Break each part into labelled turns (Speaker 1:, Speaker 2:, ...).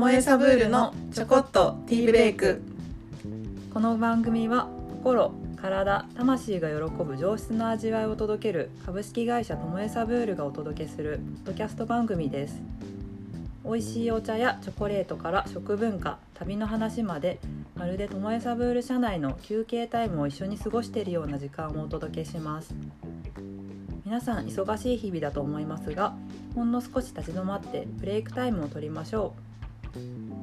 Speaker 1: もえサブールのちょこっとティーブレイク。
Speaker 2: この番組は心体魂が喜ぶ上質な味わいを届ける株式会社ともえサブールがお届けするポッドキャスト番組です。美味しいお茶やチョコレートから食文化旅の話までまるでともえサブール社内の休憩タイムを一緒に過ごしているような時間をお届けします。皆さん忙しい日々だと思いますがほんの少し立ち止まってブレイクタイムを取りましょう。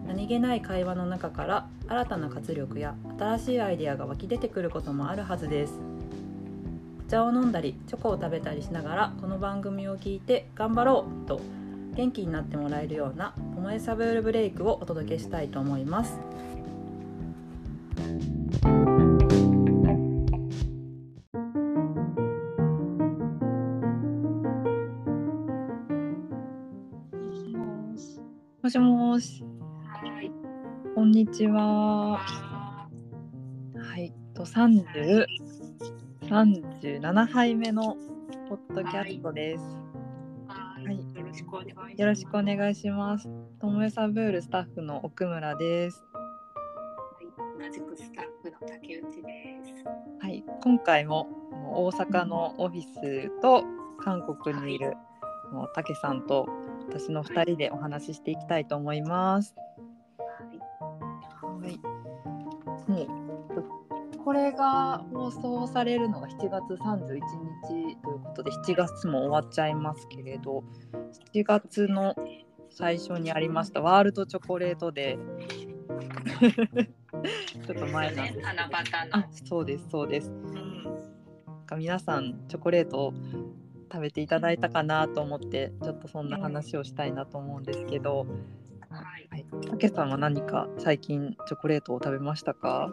Speaker 2: 何気ない会話の中から新たな活力や新しいアイデアが湧き出てくることもあるはずです。お茶を飲んだりチョコを食べたりしながらこの番組を聞いて頑張ろうと元気になってもらえるような「ともえサブールブレイク」をお届けしたいと思います。もしもし。
Speaker 1: はい。
Speaker 2: こんにちは。はい。と30 37杯目のポッドキャストです、
Speaker 1: はい。よろしくお願いします。
Speaker 2: よろしくお願いします。ともえサブールスタッフの奥村です。
Speaker 1: はい。同じくスタッフの竹内です。
Speaker 2: はい、今回も大阪のオフィスと韓国にいるもう竹さんと私の2人でお話ししていきたいと思います。
Speaker 1: はい。
Speaker 2: はい。これが放送されるのが7月31日ということで7月も終わっちゃいますけれど7月の最初にありましたワールドチョコレートデー。ちょっと前なんですけど。
Speaker 1: 七夕の。
Speaker 2: あそうですそうです。
Speaker 1: うん。
Speaker 2: なんか皆さんチョコレートを食べていただいたかなと思ってちょっとそんな話をしたいなと思うんですけど、
Speaker 1: はい。
Speaker 2: はい、たけさんは何か最近チョコレートを食べましたか？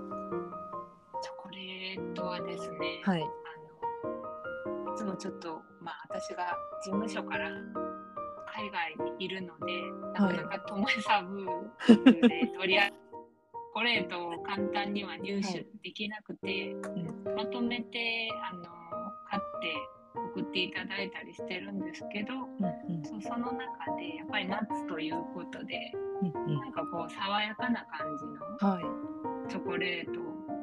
Speaker 1: チョコレートはですね、
Speaker 2: はい。
Speaker 1: あのいつもちょっとまあ私が事務所から海外にいるので、なかなかともえサブで取り扱いチョコレートを簡単には入手できなくて、まとめてあの買って送っていただいたりしてるんですけど、
Speaker 2: うんうん。
Speaker 1: そうその中でやっぱり夏ということで
Speaker 2: うんうん。
Speaker 1: なんかこう爽やかな感じの
Speaker 2: はい。
Speaker 1: チョコレート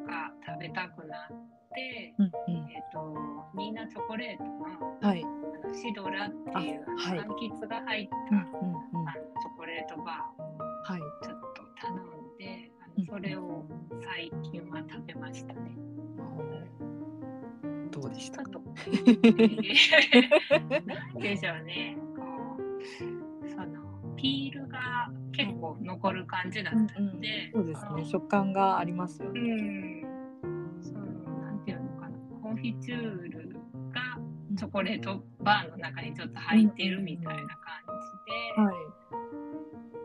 Speaker 1: が食べたくなって、
Speaker 2: うんうん。
Speaker 1: えっ、とニーナチョコレートの
Speaker 2: はい。
Speaker 1: あのシドラっていう柑橘が入った、
Speaker 2: うんうんうん。
Speaker 1: あのチョコレートバーを
Speaker 2: はい
Speaker 1: ちょっと頼んであ
Speaker 2: うん
Speaker 1: のそれを最近は食べましたね。
Speaker 2: どうでした
Speaker 1: ちょっと、えーでしょうねこうそのピールが結構残る感じだったので、
Speaker 2: そうですね。食感がありますよ
Speaker 1: う
Speaker 2: ね、
Speaker 1: ん、そのなんていうのかな。コンフィチュールがチョコレートバーの中にちょっと入ってるみたいな感じで、
Speaker 2: はい。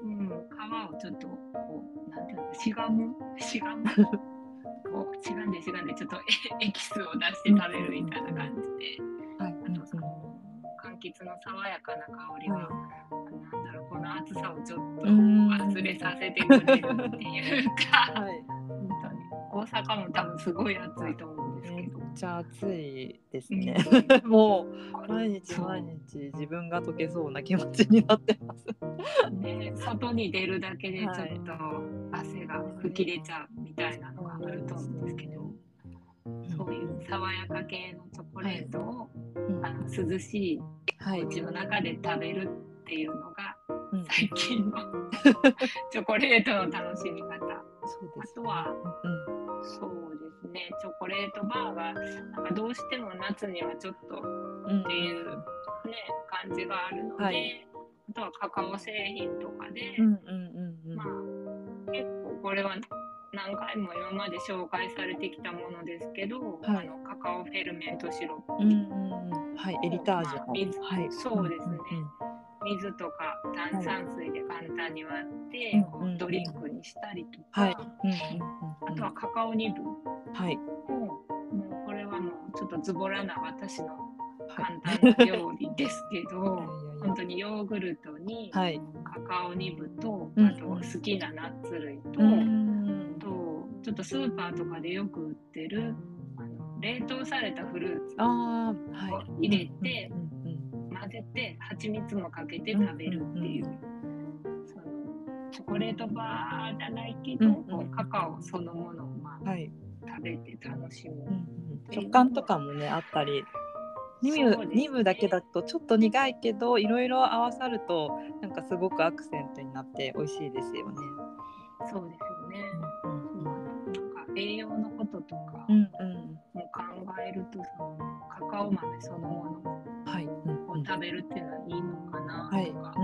Speaker 1: うん、皮をちょっとこうなんていうのしがむしがむこうしがんでしがんでちょっとエエキスを出して食べるみたいな感じで、
Speaker 2: はい。
Speaker 1: あとその柑橘の爽やかな香りが、なんだろうこの暑さをちょっと
Speaker 2: うん。
Speaker 1: 忘れさせてくれるっていうか。
Speaker 2: はい。
Speaker 1: 本当に。大阪も多分すごい暑いと思うんです
Speaker 2: めっ
Speaker 1: けど。
Speaker 2: ちゃ暑いですね、
Speaker 1: う
Speaker 2: もう毎日毎日自分が溶けそうな気持ちになってます。
Speaker 1: ね、外に出るだけでちょっ
Speaker 2: はい
Speaker 1: と汗が吹き出ちゃう。みたいなのがあると思うんですけど、そういう爽やか系のチョコレートを、
Speaker 2: うん。
Speaker 1: あの涼しい
Speaker 2: はい。
Speaker 1: お家の中で食べるっていうのが
Speaker 2: うん。
Speaker 1: 最近の チョコレートの楽しみ方。
Speaker 2: そうです
Speaker 1: あとは
Speaker 2: うん。
Speaker 1: そうですね、チョコレートバーがなんかどうしても夏にはちょっと
Speaker 2: うん。
Speaker 1: っていう、ね、感じがあるので、
Speaker 2: はい。
Speaker 1: あとはカカオ製品とかで、
Speaker 2: うんうんうんうん。
Speaker 1: まあ、結構これは何回も今まで紹介されてきたものですけど、
Speaker 2: はい。
Speaker 1: あのカカオフェルメントシロップ、
Speaker 2: うんうんうんはいエリタージュの、
Speaker 1: まあ水
Speaker 2: はい。
Speaker 1: そうですね。
Speaker 2: んん
Speaker 1: 水とか炭酸水で簡単に割って、
Speaker 2: うん
Speaker 1: こうドリンクにしたりとか、
Speaker 2: はい。うんうん
Speaker 1: あとはカカオニブ。
Speaker 2: うんはい。
Speaker 1: をもうこれはもうちょっとズボラな私の
Speaker 2: はい
Speaker 1: 簡単な料理ですけど。本当にヨーグルトにカカオニブと、
Speaker 2: うん
Speaker 1: あと好きなナッツ類と、
Speaker 2: うん
Speaker 1: とスーパーとかでよく売ってるあの冷凍されたフルーツを入れて混ぜて蜂蜜もかけて食べるっていう、そのチョコレートバーじゃないけど、カカオそのものを、まあ
Speaker 2: はい、
Speaker 1: 食べて楽しむ。
Speaker 2: 食感とかもねあったり。ニブ
Speaker 1: そうですね。
Speaker 2: ニブだけだとちょっと苦いけどいろいろ合わさるとなんかすごくアクセントになって美味しいですよね。
Speaker 1: そうです栄養のこととか
Speaker 2: うんうん。
Speaker 1: も考えると、そのカカオ豆そのものを食べるっていうのはいいのかな
Speaker 2: はい、
Speaker 1: とか、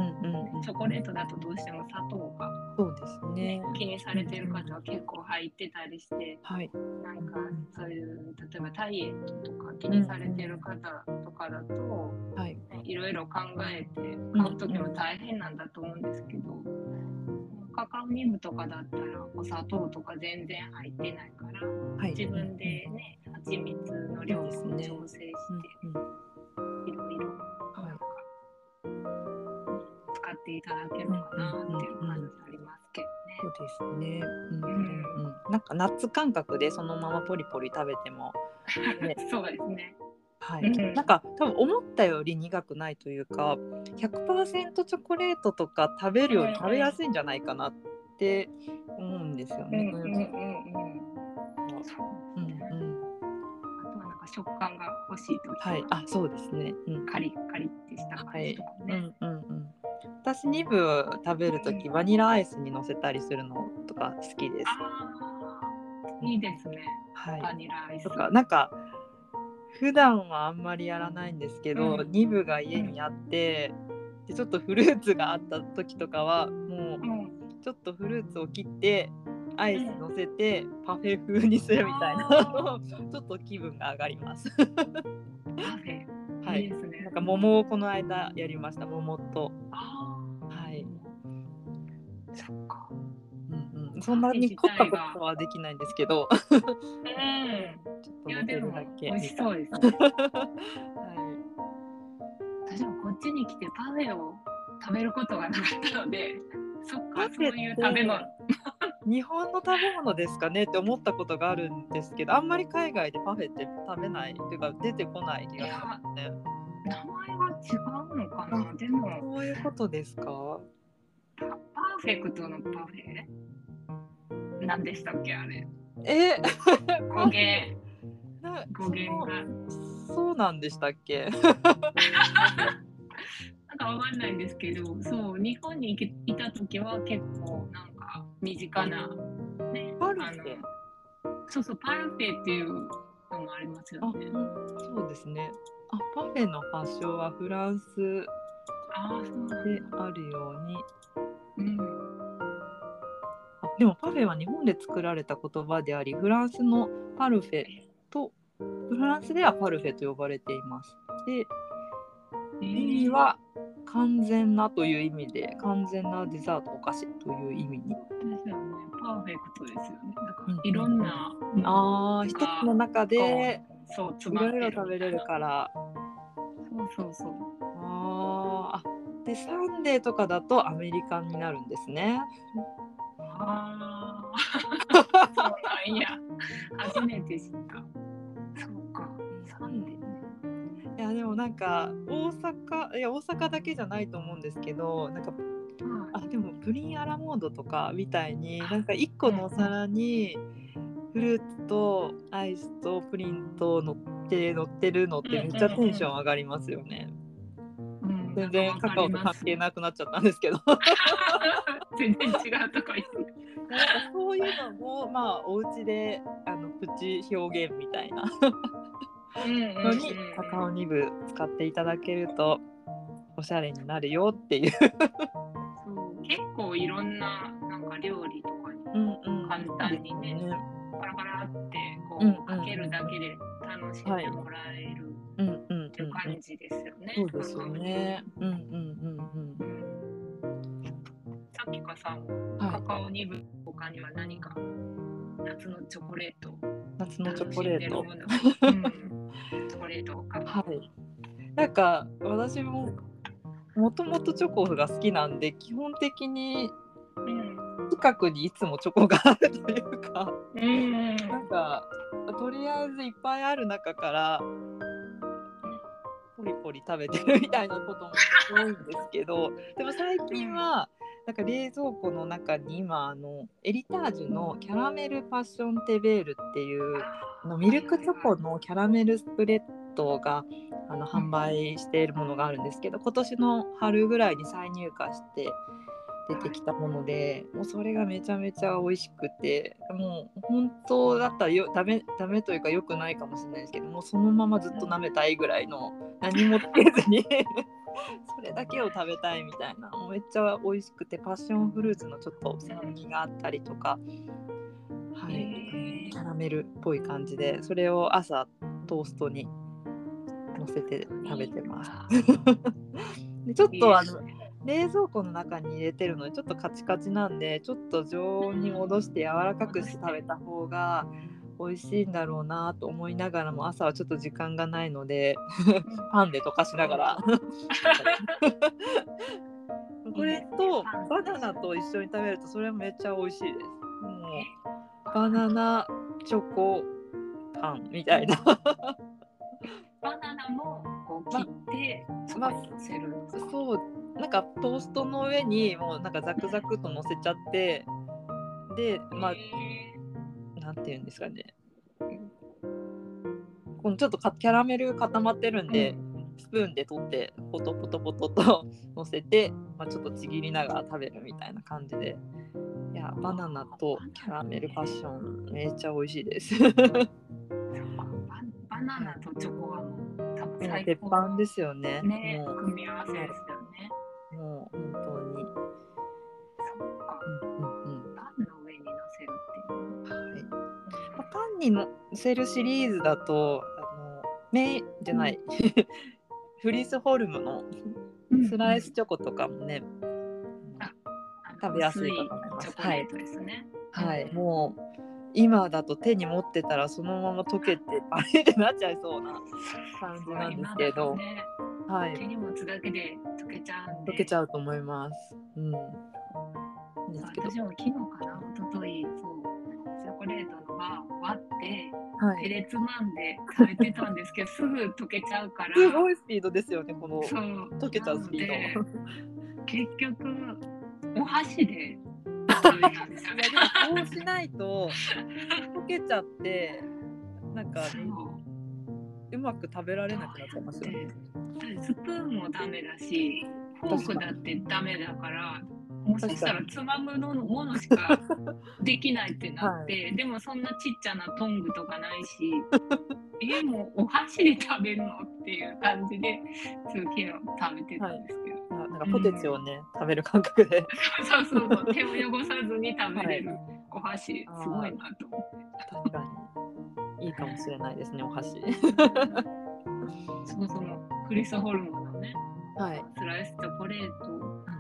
Speaker 1: チョコレートだとどうしても砂糖が、
Speaker 2: そうですね。
Speaker 1: ね。気にされてる方は結構入ってたりして、
Speaker 2: はい、
Speaker 1: なんかそういう例えばダイエットとか気にされてる方とかだと、
Speaker 2: い。
Speaker 1: ろいろ考えて買う時も大変なんだと思うんですけど、カカオニブとかだったらお砂糖とか全然入ってないから
Speaker 2: はい、
Speaker 1: 自分でね蜂蜜の量を調整していろいろなんか使っていただけるかなっていう感じありますけどね。
Speaker 2: そうですね。うんうんうん。なんかナッツ感覚でそのままポリポリ食べても、ね
Speaker 1: そうですね。
Speaker 2: はい。
Speaker 1: うん
Speaker 2: なんか多分思ったより苦くないというか、100%チョコレートとか食べるより食べやすいんじゃないかなって思うんですよね。
Speaker 1: うんうんうんうん。そう
Speaker 2: うん。うん
Speaker 1: あとはなんか食感が欲しいとき
Speaker 2: はい。あ、そうですね。うん。
Speaker 1: カリッカリってした感じとか
Speaker 2: う
Speaker 1: ね。
Speaker 2: んうんうん。私2部食べるときバニラアイスに乗せたりするのとか好きです。
Speaker 1: ああ、いいですね。
Speaker 2: はい。
Speaker 1: バニラアイス。
Speaker 2: とかなんか普段はあんまりやらないんですけど、
Speaker 1: うん
Speaker 2: ニブが家にあってでちょっとフルーツがあった時とかはも
Speaker 1: う
Speaker 2: ちょっとフルーツを切ってアイス乗せてパフェ風にするみたいな
Speaker 1: あ
Speaker 2: ちょっと気分が上がります。はいい
Speaker 1: いですね。
Speaker 2: なんか桃をこの間やりました桃と。はい。
Speaker 1: そっか。
Speaker 2: うんうん、そんなに凝ったことはできないんですけど
Speaker 1: うん。
Speaker 2: ちょっと
Speaker 1: いや
Speaker 2: 乗せ
Speaker 1: でも
Speaker 2: るだけ
Speaker 1: 美味しそうですね。
Speaker 2: はい
Speaker 1: 私もこっちに来てパフェを食べることがなかったので、そっか、そういう食べ物。
Speaker 2: 日本の食べ物ですかねって思ったことがあるんですけどあんまり海外でパフェって食べないっていうか出てこない気がしますね。
Speaker 1: 名前が違うのかな？でも、
Speaker 2: そういうことですか？
Speaker 1: パパーフェクトのパフェ？何でしたっけあれ。
Speaker 2: え？
Speaker 1: 語源、
Speaker 2: な
Speaker 1: 語源が。
Speaker 2: そうなんでしたっけ？
Speaker 1: なんかわかんないんですけど、そう、日本にいいた時は結構なんか身近な、ね、
Speaker 2: パルフェ
Speaker 1: そうそう、パルフェっていうのもあります
Speaker 2: あ、
Speaker 1: よね。
Speaker 2: そうですね。あパフェの発祥はフランスで
Speaker 1: だ。
Speaker 2: あるように
Speaker 1: うん。
Speaker 2: あでもパフェは日本で作られた言葉でありフランスのparfait とフランスでは parfait と呼ばれています。で
Speaker 1: え
Speaker 2: 意味は完全なという意味で完全なデザートお菓子という意味に。
Speaker 1: ですよね。パーフェクトですよね。だか
Speaker 2: うん
Speaker 1: らいろんな、
Speaker 2: ああ一つの中で
Speaker 1: そう、
Speaker 2: いろいろ食べれるから。
Speaker 1: そうそうそう。
Speaker 2: あーあでサンデーとかだとアメリカンになるんですね。
Speaker 1: ああ、そうなんや。初めて知った。そうか。サンデーね。
Speaker 2: いやでもなんか大阪いや大阪だけじゃないと思うんですけどなんかあでもプリンアラモードとかみたいになんか1個のお皿にフルーツとアイスとプリンと乗って乗ってるのってめっちゃテンション上がりますよね。
Speaker 1: うん
Speaker 2: 全然カカオと関係なくなっちゃったんですけど
Speaker 1: 全然違うとこ行って。
Speaker 2: そういうのもまあお家であのプチ表現みたいな
Speaker 1: うんうんうん
Speaker 2: のにカカオニブ使っていただけるとおしゃれになるよっていう。
Speaker 1: そう結構いろんななんか料理とかに
Speaker 2: うんうん
Speaker 1: 簡単にね
Speaker 2: ね
Speaker 1: パラパラってこ
Speaker 2: うんうん
Speaker 1: うかけるだけで楽しんでもらえる
Speaker 2: うんうんうん
Speaker 1: っていう感じですよね。
Speaker 2: そうですよね。うんうんうん
Speaker 1: うんさっきかさん
Speaker 2: うん。
Speaker 1: カ
Speaker 2: はい。
Speaker 1: カオニブ他には何か？夏のチョコレート。
Speaker 2: 夏のチョコレート。
Speaker 1: うん。チョコレートか。
Speaker 2: はい。なんか私ももともとチョコが好きなんで基本的に
Speaker 1: うん。
Speaker 2: 近くにいつもチョコがあるというか
Speaker 1: うん。
Speaker 2: なんかとりあえずいっぱいある中からポリポリ食べてるみたいなことも多いんですけどでも最近はだから冷蔵庫の中に今あのエリタージュのキャラメルパッションテベールっていうあのミルクチョコのキャラメルスプレッドがあの販売しているものがあるんですけど今年の春ぐらいに再入荷して出てきたものでもうそれがめちゃめちゃ美味しくてもう本当だったらよダメダメというか良くないかもしれないですけどもうそのままずっと舐めたいぐらいの何もつけずに それだけを食べたいみたいな。もうめっちゃ美味しくてパッションフルーツのちょっと酸味があったりとか、はい、キャラメルっぽい感じでそれを朝トーストに乗せて食べてます。でちょっとあの冷蔵庫の中に入れてるのでちょっとカチカチなんでちょっと常温に戻して柔らかくして食べた方が美味しいんだろうなと思いながらも朝はちょっと時間がないのでパンで溶かしながら。これとバナナと一緒に食べるとそれもめっちゃ美味しいです。もうバナナチョコパンみたいな。
Speaker 1: バナナもこう切ってそせる、ま
Speaker 2: そうなんかトーストの上にもうなんかザクザクと乗せちゃってでまあなんていうんですかね。このちょっとキャラメル固まってるんで、スプーンで取ってポトポトポトと 乗せて、まあ、ちょっとちぎりながら食べるみたいな感じで。いやバナナとキャラメルパッションめっちゃ美味しいです。バ
Speaker 1: ナナとチョコはもう多分
Speaker 2: 最鉄板ですよね。
Speaker 1: ね組み合わせですよね
Speaker 2: に乗せるシリーズだとあのメじゃない、フリースホルムのスライスチョコとかもね、うん食べやすいかと思います。はい、ね、はい、もう今だと手に持ってたらそのまま溶けて あれってなっちゃいそうな感じなんですけど、ね、
Speaker 1: はい、手に持つだけで溶けちゃう
Speaker 2: 溶けちゃうと思います。うん。
Speaker 1: 私も昨日かな一昨日そうチョコレートのバー割って。はい、ペレつまんで食べてたんですけど すぐ溶けちゃうから
Speaker 2: すごいスピードですよねこの溶けちゃうスピード
Speaker 1: 結局お箸で食べたんですよね。
Speaker 2: こうしないと溶けちゃってなんか、うまく食べられなくなっちゃいますよね。
Speaker 1: スプーンもダメだしフォークだってダメだからもうそしたらつまむのものしか できないってなって、はい、でもそんなちっちゃなトングとかないし えもうお箸で食べるのっていう感じで昨日食べてたんですけど。はい。
Speaker 2: なんかポテチをね、うん、食べる感覚で。
Speaker 1: そうそうそう 手を汚さずに食べれるお箸、はい、すごいなと思って。
Speaker 2: 確かに。いいかもしれないですねお箸。
Speaker 1: そもそもクリス・ホルモンのね、
Speaker 2: はい、
Speaker 1: スライスチョコレート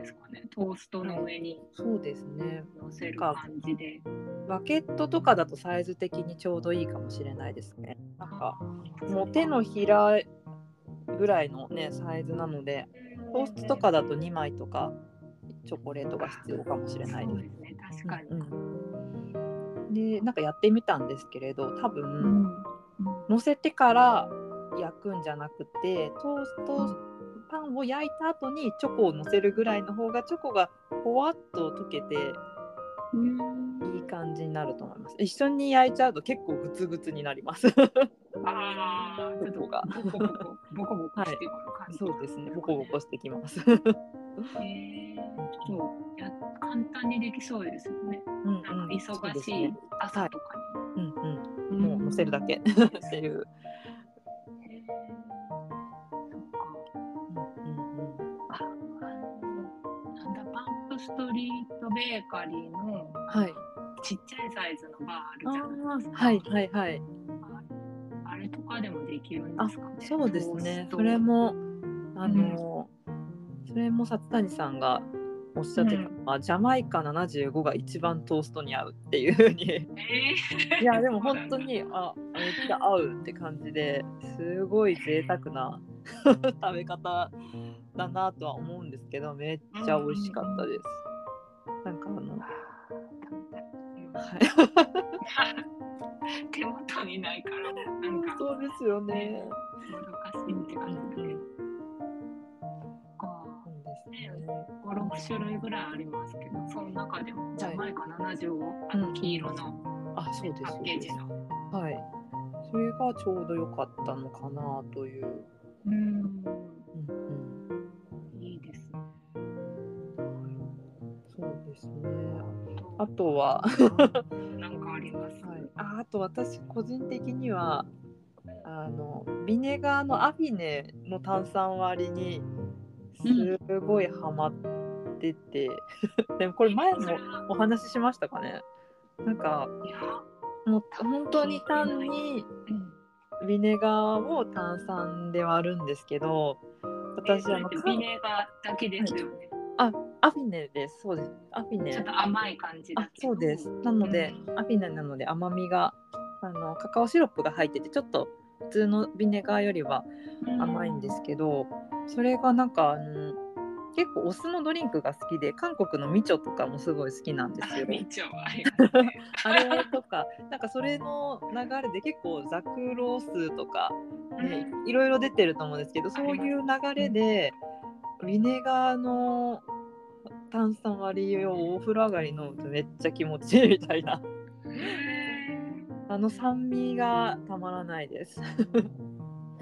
Speaker 1: ですかね。トーストの上に
Speaker 2: そうですね。
Speaker 1: 乗せる感じで。
Speaker 2: バケットとかだとサイズ的にちょうどいいかもしれないですね。なんかもう手のひらぐらいのねサイズなのでトーストとかだと2枚とかチョコレートが必要かもしれないです。
Speaker 1: ね、確かに、
Speaker 2: うん、でなんかやってみたんですけれど多分、うん、乗せてから焼くんじゃなくてトーストパンを焼いた後にチョコをのせるぐらいの方がチョコがほわっと溶けていい感じになると思います。一緒に焼いちゃうと結構グツグツになります。
Speaker 1: ああ、チョコがボコボコボコボコしてくる感じ、
Speaker 2: はい、そうですね、ボコボコしてきます。へ
Speaker 1: えそうや簡単にできそうですよね。うん、うん、忙しい朝とか
Speaker 2: に。はい、うんうん。もう乗せるだけ っていう。
Speaker 1: リートベーカリーの、はい、ちっちゃいサイズのバーあるじゃないですか。はいはいはい。あれとかでもできるんですかね。
Speaker 2: そうですね。それもあの、うん、それも薩谷さんがおっしゃってたのは、うん、ジャマイカ75が一番トーストに合うっていうふうに、えー、いやでも本当にあめっちゃ合うって感じですごい贅沢な 食べ方だなとは思うんですけどめっちゃ美味しかったです。なんかあの、
Speaker 1: はい、手元にないからなんか
Speaker 2: そうですよね。
Speaker 1: もどかしいって感じだけど。ね、5、6種類ぐらいありますけど、その中でもジャマイカ70を、あの黄色の
Speaker 2: あそうです
Speaker 1: パッケージの。
Speaker 2: はい。それがちょうど良かったのかなという、
Speaker 1: うん、
Speaker 2: うんうん、
Speaker 1: ですね。
Speaker 2: あとは。
Speaker 1: なんかあります？
Speaker 2: はい、ああと私個人的にはあのビネガーのアフィネの炭酸割りにすごいハマってて、でもこれ前もお話ししましたかね？なんかもう本当に単に
Speaker 1: うん、
Speaker 2: ビネガーを炭酸で割るんですけど私あの
Speaker 1: ビネガーだけですよね。
Speaker 2: アフィネです。そうです。アフィネ。
Speaker 1: ちょっと甘い感じだ
Speaker 2: あ。そうです。なので、
Speaker 1: うん。
Speaker 2: アフィネなので甘みがあのカカオシロップが入っててちょっと普通のビネガーよりは甘いんですけど、それがなんかあの結構お酢のドリンクが好きで韓国のミチョとかもすごい好きなんですよ。
Speaker 1: みちょあ。
Speaker 2: あれとかなんかそれの流れで結構ザクロースとか、ね、いろいろ出てると思うんですけどそういう流れでビネガーの炭酸割りをお風呂上がり飲むとめっちゃ気持ちいいみたいな
Speaker 1: へ
Speaker 2: あの酸味がたまらないです。
Speaker 1: ー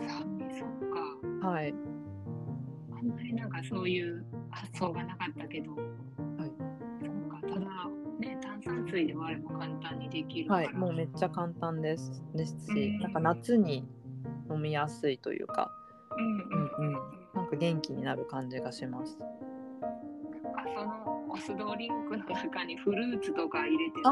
Speaker 1: 酸味そうか。
Speaker 2: はい、
Speaker 1: あんまりなんかそういう発想がなかったけど。
Speaker 2: はい
Speaker 1: そうか。ただね炭酸水で割れば簡単にできる。
Speaker 2: はい、もうめっちゃ簡単ですですし、
Speaker 1: うん
Speaker 2: なんか夏に飲みやすいというか
Speaker 1: うんうんうん。
Speaker 2: なんか元気になる感じがします。
Speaker 1: あそのお酢ドリンクの中にフルーツとか入れて
Speaker 2: あ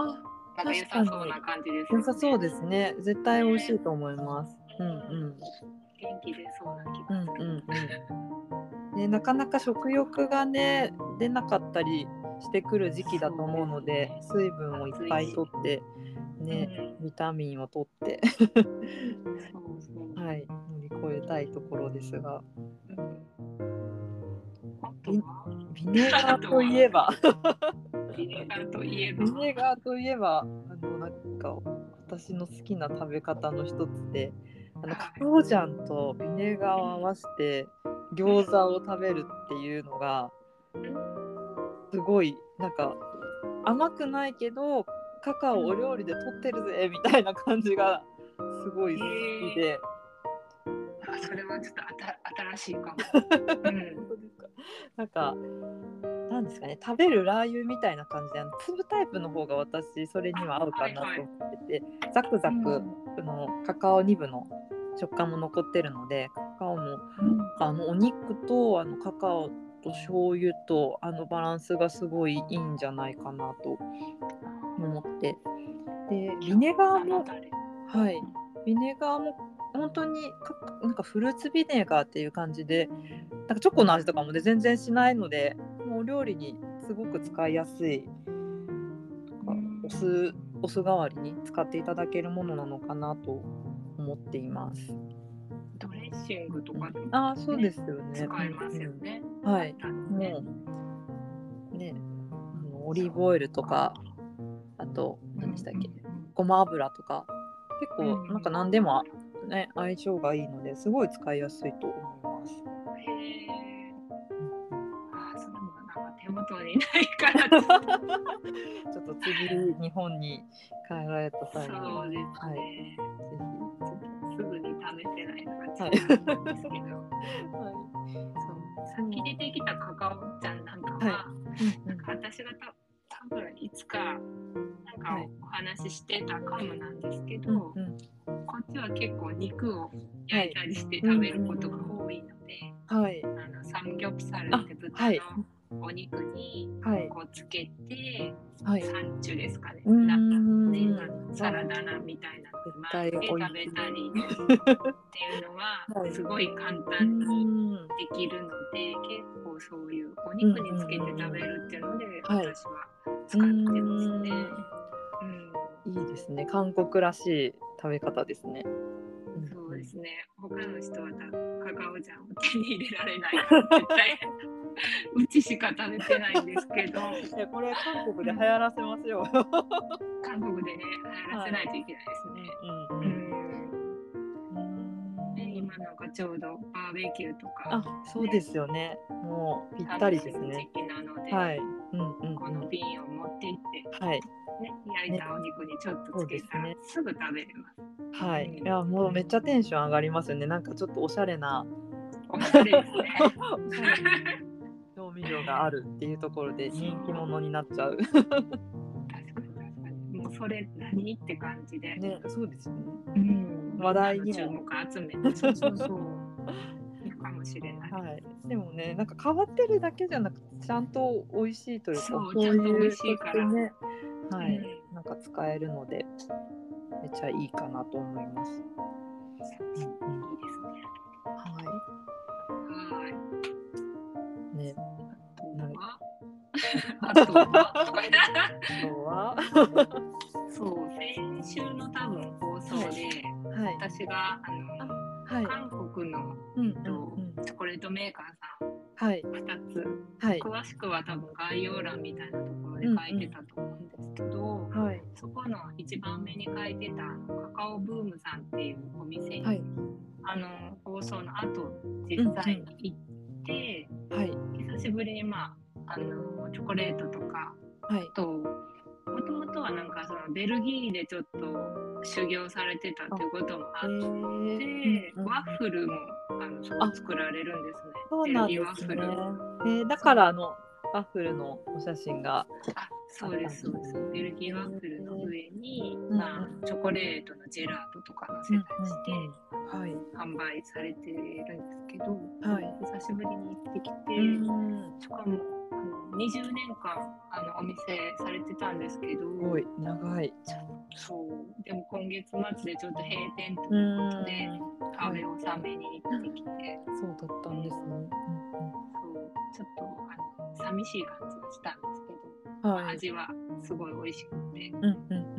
Speaker 1: なんか良さそうな感じですよね。
Speaker 2: 良さそうですね。絶対美味しいと思います。うんうん。
Speaker 1: 元気出そうな気
Speaker 2: うんう
Speaker 1: がする。
Speaker 2: んうん。ね、なかなか食欲がね出なかったりしてくる時期だと思うので水分をいっぱいとってね、ビタミンをとって
Speaker 1: うんそうそう。
Speaker 2: はい乗り越えたいところですが
Speaker 1: うん
Speaker 2: ビネガーといえば。
Speaker 1: ビネガーといえば。
Speaker 2: ビネガーといえばあのなんか私の好きな食べ方の一つであのカカオジャンとビネガーを合わせて餃子を食べるっていうのがすごいなんか甘くないけどカカオをお料理で取ってるぜみたいな感じがすごい好きで。
Speaker 1: あそれはちょっとあた新しいかも。
Speaker 2: 本当ですか なんかなんですかね食べるラー油みたいな感じであの粒タイプの方が私それには合うかなと思ってて、ザクザク、あのカカオニブの食感も残ってるのでカカオのあのお肉とあのカカオと醤油とあのバランスがすごいいいんじゃないかなと思って。でビネガーもはい。ビネガーも本当にかなんかフルーツビネガーっていう感じでなんかチョコの味とかもね全然しないのでもうお料理にすごく使いやすいお酢お酢代わりに使っていただけるものなのかなと思っています。
Speaker 1: ドレッシングとかでも
Speaker 2: ああそうですよね。
Speaker 1: 使えますよね。
Speaker 2: うんはい。
Speaker 1: ね
Speaker 2: ねオリーブオイルとかあと何でしたっけごま油とか結構
Speaker 1: うん
Speaker 2: なんか何でもね相性がいいのですごい使いやすいと思います。
Speaker 1: か手元にないから。
Speaker 2: ちょっと次日本に帰られた際に。
Speaker 1: そうですね。
Speaker 2: はい。ぜ
Speaker 1: ちょっとすぐに試せないのが
Speaker 2: はい
Speaker 1: 違う。んですけど、
Speaker 2: ひ。は
Speaker 1: そう。さっき出てきたカカオちゃんなんかは、
Speaker 2: い。
Speaker 1: なんか私がた多分いつかなんか
Speaker 2: はい。
Speaker 1: お話ししてたかもなんですけど、
Speaker 2: うんうん。
Speaker 1: こっちは結構肉を焼いたりして食べることが多いので、
Speaker 2: はい。
Speaker 1: あのサムギョプサルって豚
Speaker 2: はい。
Speaker 1: のお肉に
Speaker 2: はい
Speaker 1: こうつけて、
Speaker 2: はい。
Speaker 1: サンチュですかね、
Speaker 2: うーん
Speaker 1: なんかねサラダ菜みたいなのに巻いて食べたりっていうのは
Speaker 2: はい
Speaker 1: すごい簡
Speaker 2: う
Speaker 1: 単に
Speaker 2: ん
Speaker 1: できるので、結構そういうお肉につけて食べるっていうので、
Speaker 2: はい
Speaker 1: 私は使ってますね。うん
Speaker 2: いいですね。韓国らしい食べ方ですね。
Speaker 1: そうですね。他の人はたカカオジャンを手に入れられないから絶対 うちしか食べてないんですけど、
Speaker 2: これ韓国で流行らせますよ。
Speaker 1: 韓国でね流行らせないといけないですね。
Speaker 2: うん
Speaker 1: う
Speaker 2: うん
Speaker 1: んね、今なんかちょうどバーベキューとか
Speaker 2: あ、そうですよね。もうぴったりですね。
Speaker 1: 時期なので、
Speaker 2: はい。うんうん
Speaker 1: この瓶を持って行って、
Speaker 2: はい。
Speaker 1: ね、焼いたお肉にちょっとつけたら、
Speaker 2: ね
Speaker 1: すぐ食べれます。
Speaker 2: はい。
Speaker 1: うん
Speaker 2: いや、もうめっちゃテンション上がりますよね。なんかちょっとおしゃれな
Speaker 1: おしゃれですね。
Speaker 2: 調味料があるっていうところで人気者になっちゃう。
Speaker 1: 確かに確かに。もうそれ何って感じで。
Speaker 2: ね、そうですよね。
Speaker 1: うん
Speaker 2: 話題にも
Speaker 1: 注目集めて。そうそうそう。かもしれない。
Speaker 2: はい。でもね、なんか変わってるだけじゃなくて、ちゃんと美味しいというか、
Speaker 1: そう
Speaker 2: い
Speaker 1: ちゃんと美味しいから
Speaker 2: ね、はい、
Speaker 1: うん
Speaker 2: なんか使えるので、めっちゃいいかなと思います。
Speaker 1: いいですね。
Speaker 2: は
Speaker 1: はい。
Speaker 2: い。ね、
Speaker 1: あとは、そう、先週の多分放送で、
Speaker 2: はい。
Speaker 1: 私があの、
Speaker 2: はい。
Speaker 1: 韓国の
Speaker 2: うん
Speaker 1: えっとチョコレートメーカーさん
Speaker 2: はい。
Speaker 1: 2つ、
Speaker 2: はい。
Speaker 1: 詳しくは多分概要欄みたいなところで書いてたと思うんですけど、
Speaker 2: はい。
Speaker 1: そこの一番目に書いてたカカオブームさんっていうお店に、
Speaker 2: はい。
Speaker 1: あの放送の後実際に行って、
Speaker 2: はい。
Speaker 1: 久しぶりにまああのチョコレートとか
Speaker 2: はい。
Speaker 1: ともともとはなんかそのベルギーでちょっと修行されてたっていうこともあ
Speaker 2: え
Speaker 1: って、
Speaker 2: ーうん
Speaker 1: ワッフルもあのそこ作られるんですね。
Speaker 2: そうなんですね。
Speaker 1: ワッフル。
Speaker 2: えーだから、あの、ワッフルのお写真が。
Speaker 1: あそうですそうです。ベルギーワッフルの上に、
Speaker 2: うん
Speaker 1: まあ、チョコレートのジェラートとか乗せたりして、
Speaker 2: はい。
Speaker 1: 販売されてるんですけど、
Speaker 2: はい
Speaker 1: 久しぶりに行ってきて、
Speaker 2: うん。
Speaker 1: しかも20年間あのお店されてたんですけど、
Speaker 2: すごい、長い。
Speaker 1: そうでも今月末でちょっと閉店と
Speaker 2: う
Speaker 1: いうことで、
Speaker 2: ん。
Speaker 1: 壁を納めに行ってきて、
Speaker 2: そうだったんですね。
Speaker 1: そうちょっとあの寂しい感じがしたんですけど、
Speaker 2: うんうん、はい。
Speaker 1: 味はすごい美味しくて。
Speaker 2: うんうんうん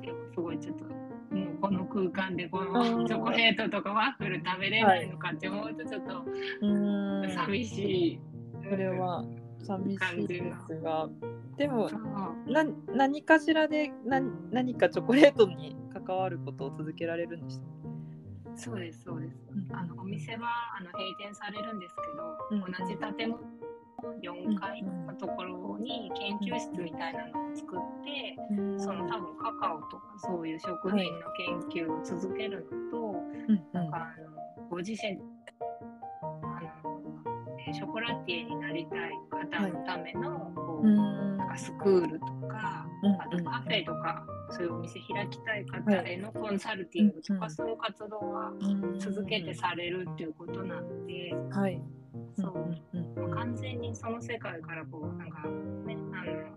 Speaker 1: でもすごいちょっともうこの空間でこ
Speaker 2: あ
Speaker 1: の
Speaker 2: ー
Speaker 1: チョコレートとかワッフル食べれないのかって思うとちょっと。寂しい。
Speaker 2: それは寂しいですが、でもな何かしらで何何かチョコレートに関わることを続けられるんでした？
Speaker 1: そうですそうです。
Speaker 2: うん。
Speaker 1: あのお店はあの閉店されるんですけど、
Speaker 2: うん。
Speaker 1: 同じ建物4階のところに研究室みたいなのを作って、その多分カカオとかそういう食品の研究を続けるのと、
Speaker 2: うん。う
Speaker 1: なんんかあのご自身えショコラティエになりたい方のための、こう
Speaker 2: うん。
Speaker 1: なんかスクールとか、
Speaker 2: うん
Speaker 1: あとカフェとか、そういうお店開きたい方へのコンサルティングとか、
Speaker 2: うん
Speaker 1: そういう活動は続けてされるっていうことなんで、
Speaker 2: はい。
Speaker 1: そう、
Speaker 2: うんうんうん。
Speaker 1: 完全にその世界からこうなんかね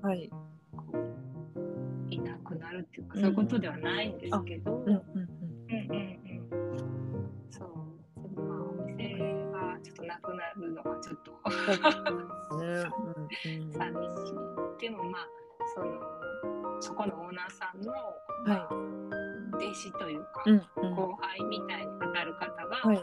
Speaker 1: あの
Speaker 2: はい。
Speaker 1: こういなくなるっていうか、そういうことではないんですけど、
Speaker 2: うん。うんうん
Speaker 1: るのはちょっと。寂しいでもまあそのそこのオーナーさんの、
Speaker 2: は
Speaker 1: 弟子というか、
Speaker 2: うんうん。
Speaker 1: 後輩みたいに当たる方が、
Speaker 2: はい。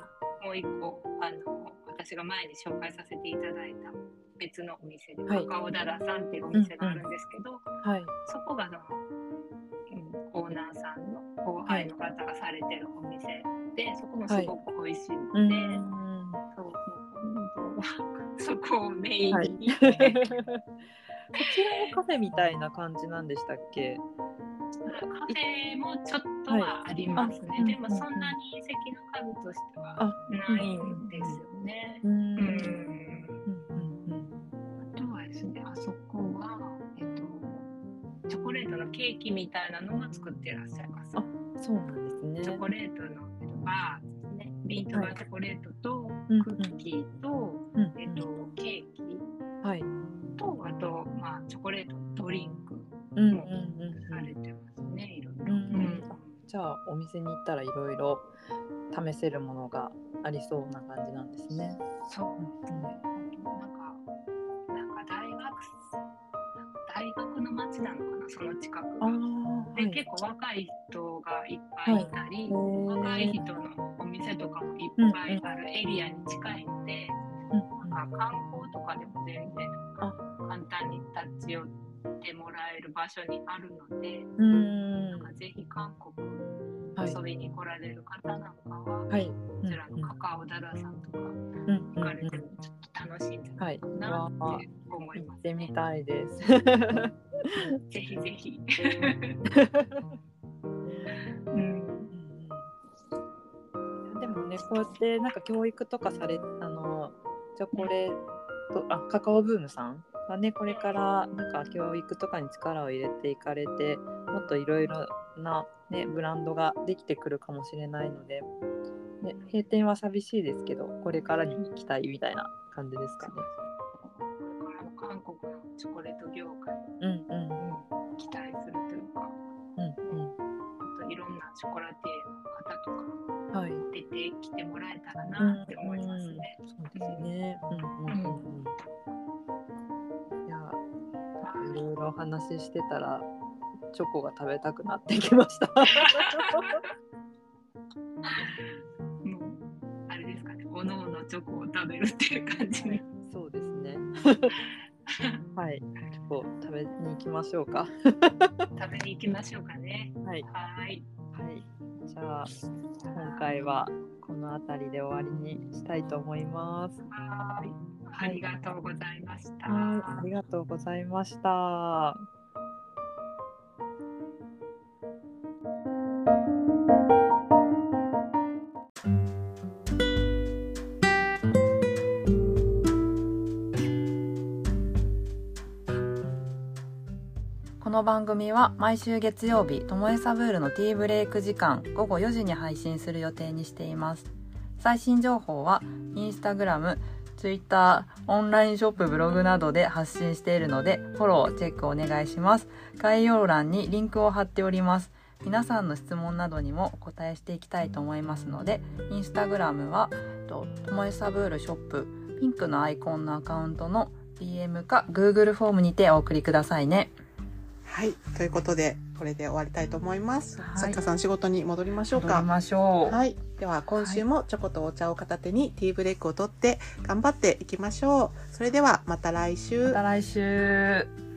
Speaker 1: もう一個あの私が前に紹介させていただいた別のお店で、
Speaker 2: はい。
Speaker 1: カカオダラさんっていうお店があるんですけど、
Speaker 2: はい。
Speaker 1: そこがその、うん、オーナーさんの後輩の方がされてるお店で、そこもすごく美味しいので、
Speaker 2: うん。
Speaker 1: そうもう本当 そこをメイン
Speaker 2: はい。
Speaker 1: に、
Speaker 2: こちらもカフェみたいな感じなんでしたっけ？
Speaker 1: カフェもちょっとはありますね、
Speaker 2: はい。
Speaker 1: でもそんなに席の数としては
Speaker 2: あ
Speaker 1: ないんですよね。
Speaker 2: うん。
Speaker 1: うんあとはですね、あそこは、えっと、チョコレートのケーキみたいなのも作ってらっしゃいます。
Speaker 2: あそうなんですね。
Speaker 1: チョコレートのえっとバーですね、ビートバーチョコレートと
Speaker 2: うん
Speaker 1: クッキーと、
Speaker 2: うん
Speaker 1: えっと、ケーキ
Speaker 2: はい。
Speaker 1: と、あと、まあ、チョコレートのドリンクも
Speaker 2: うん
Speaker 1: されてますね、いろいろ。
Speaker 2: じゃあお店に行ったらいろいろ試せるものがありそうな感じなんですね。
Speaker 1: そうですね。なんか、なんか大学、大学の街なのかな、その近く
Speaker 2: あ
Speaker 1: が。
Speaker 2: あ
Speaker 1: で、結構若い人がいっぱいいたり、若い人のお店とかもいっぱいあるエリアに近いので、なんか観光とかでも全然
Speaker 2: あ
Speaker 1: 簡単に立ち寄ってもらえる場所にあるので、
Speaker 2: うん。
Speaker 1: なんかぜひ韓国
Speaker 2: ははい
Speaker 1: 遊びに来られる方なんかは、
Speaker 2: はい。
Speaker 1: こちらのカカオダラさんとか
Speaker 2: うんうん
Speaker 1: 行かれてもちょっと楽しいんじゃないかなって思い。
Speaker 2: 行っ
Speaker 1: ます、
Speaker 2: てみたいです。
Speaker 1: ぜひぜひ。
Speaker 2: でもねこうやってなんか教育とかされあのチョコレートあカカオブームさんがねこれからなんか教育とかに力を入れていかれてもっといろいろな、ね、ブランドができてくるかもしれないので、ね、閉店は寂しいですけどこれからに期待みたいな感じですかね。
Speaker 1: これからの韓国のチョコレート業界
Speaker 2: うんうん
Speaker 1: に期待するというか、
Speaker 2: うんうん
Speaker 1: あといろんなショコラティエの方とか
Speaker 2: はい
Speaker 1: 出てきてもらえたらなって思いますね。
Speaker 2: うんそうですね。うんうんうんうん。いや、いろいろお話ししてたら、チョコが食べたくなってきました。
Speaker 1: もうあれですかね、おのおのチョコを食べるっていう感じで。
Speaker 2: そうですね。はい、チョコ食べに行きましょうか。
Speaker 1: 食べに行きましょうかね。
Speaker 2: はい、
Speaker 1: はい。
Speaker 2: はい。じゃあ、今回はこの辺りで終わりにしたいと思います。
Speaker 1: はい。ありがとうございました。
Speaker 2: はい、ありがとうございました。この番組は毎週月曜日ともえサブールのティーブレイク時間午後4時に配信する予定にしています。最新情報はインスタグラムツイッターオンラインショップブログなどで発信しているのでフォローチェックお願いします。概要欄にリンクを貼っております。皆さんの質問などにもお答えしていきたいと思いますのでインスタグラムはともえサブールショップピンクのアイコンのアカウントの DM か Google フォームにてお送りくださいね。
Speaker 3: はい、ということで、これで終わりたいと思います。
Speaker 2: はい
Speaker 3: 作家さん、仕事に戻りましょうか。
Speaker 2: 戻りましょう、
Speaker 3: はい、では、今週もチョコとお茶を片手にティーブレイクを取って頑張っていきましょう。それでは、また来週。
Speaker 2: また来週